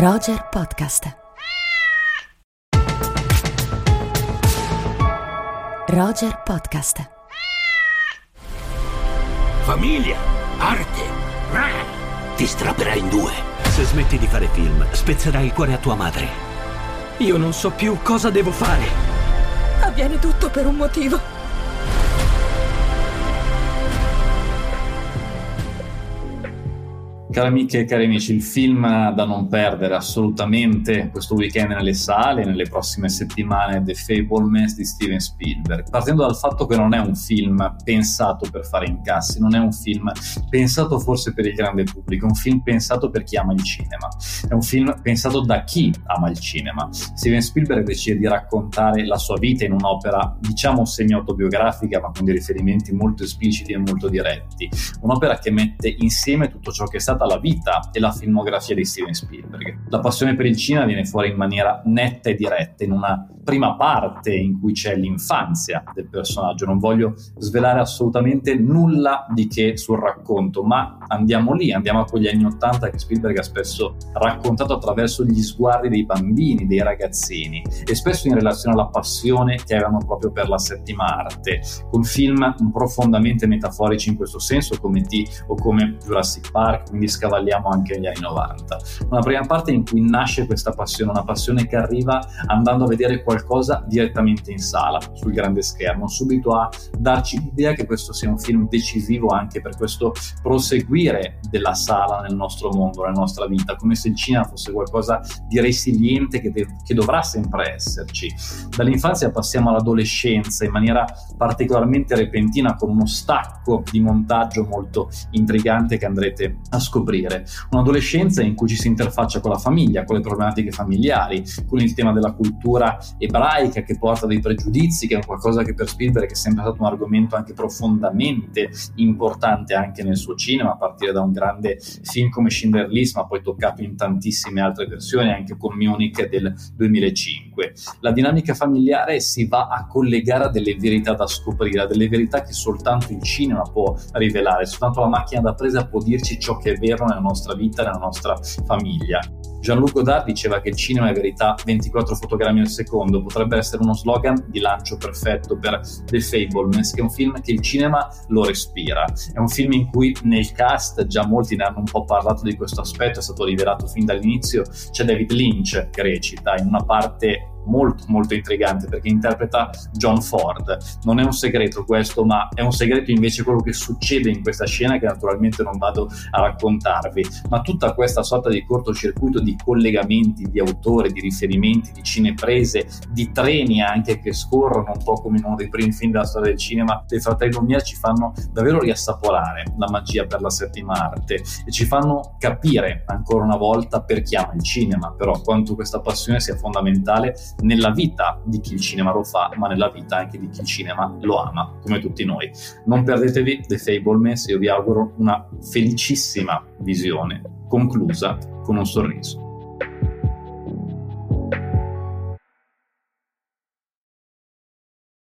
Roger Podcast. Roger Podcast. Famiglia, arte, ti strapperai in due. Se smetti di fare film, spezzerai il cuore a tua madre. Io non so più cosa devo fare. Avviene tutto per un motivo. Cari amiche e cari amici, il film da non perdere assolutamente questo weekend nelle sale, nelle prossime settimane, The Fablemans di Steven Spielberg. Partendo dal fatto che non è un film pensato per fare incassi, non è un film pensato forse per il grande pubblico, è un film pensato per chi ama il cinema, è un film pensato da chi ama il cinema. Steven Spielberg decide di raccontare la sua vita in un'opera, diciamo semi-autobiografica, ma con dei riferimenti molto espliciti e molto diretti. Un'opera che mette insieme tutto ciò che è stata la vita e la filmografia di Steven Spielberg. La passione per il cinema viene fuori in maniera netta e diretta in una prima parte in cui c'è l'infanzia del personaggio. Non voglio svelare assolutamente nulla di che sul racconto, ma andiamo lì, andiamo a quegli anni Ottanta che Spielberg ha spesso raccontato attraverso gli sguardi dei bambini, dei ragazzini e spesso in relazione alla passione che avevano proprio per la settima arte, con film profondamente metaforici in questo senso come T o come Jurassic Park, quindi scavalliamo anche negli anni 90. Una prima parte in cui nasce questa passione, una passione che arriva andando a vedere qualcosa direttamente in sala, sul grande schermo, subito a darci l'idea che questo sia un film decisivo anche per questo proseguire della sala nel nostro mondo, nella nostra vita, come se il cinema fosse qualcosa di resiliente che, de- che dovrà sempre esserci. Dall'infanzia passiamo all'adolescenza in maniera particolarmente repentina con uno stacco di montaggio molto intrigante che andrete a scoprire scoprire. Un'adolescenza in cui ci si interfaccia con la famiglia, con le problematiche familiari, con il tema della cultura ebraica che porta dei pregiudizi, che è qualcosa che per Spielberg è sempre stato un argomento anche profondamente importante anche nel suo cinema, a partire da un grande film come Schindler List, ma poi toccato in tantissime altre versioni, anche con Munich del 2005. La dinamica familiare si va a collegare a delle verità da scoprire, a delle verità che soltanto il cinema può rivelare, soltanto la macchina da presa può dirci ciò che è vero nella nostra vita, nella nostra famiglia. Jean-Luc Godard diceva che il cinema è verità 24 fotogrammi al secondo, potrebbe essere uno slogan di lancio perfetto per The Fablemans, che è un film che il cinema lo respira. È un film in cui nel cast, già molti ne hanno un po' parlato di questo aspetto, è stato rivelato fin dall'inizio, c'è David Lynch che recita in una parte molto molto intrigante perché interpreta John Ford. Non è un segreto questo, ma è un segreto invece quello che succede in questa scena che naturalmente non vado a raccontarvi, ma tutta questa sorta di cortocircuito di collegamenti, di autori, di riferimenti, di cineprese, di treni anche che scorrono un po' come in uno dei primi film della storia del cinema dei fratelli Lumière ci fanno davvero riassaporare la magia per la settima arte e ci fanno capire ancora una volta per chi ama il cinema, però quanto questa passione sia fondamentale nella vita di chi il cinema lo fa, ma nella vita anche di chi il cinema lo ama, come tutti noi. Non perdetevi The Fablemans, io vi auguro una felicissima visione, conclusa con un sorriso.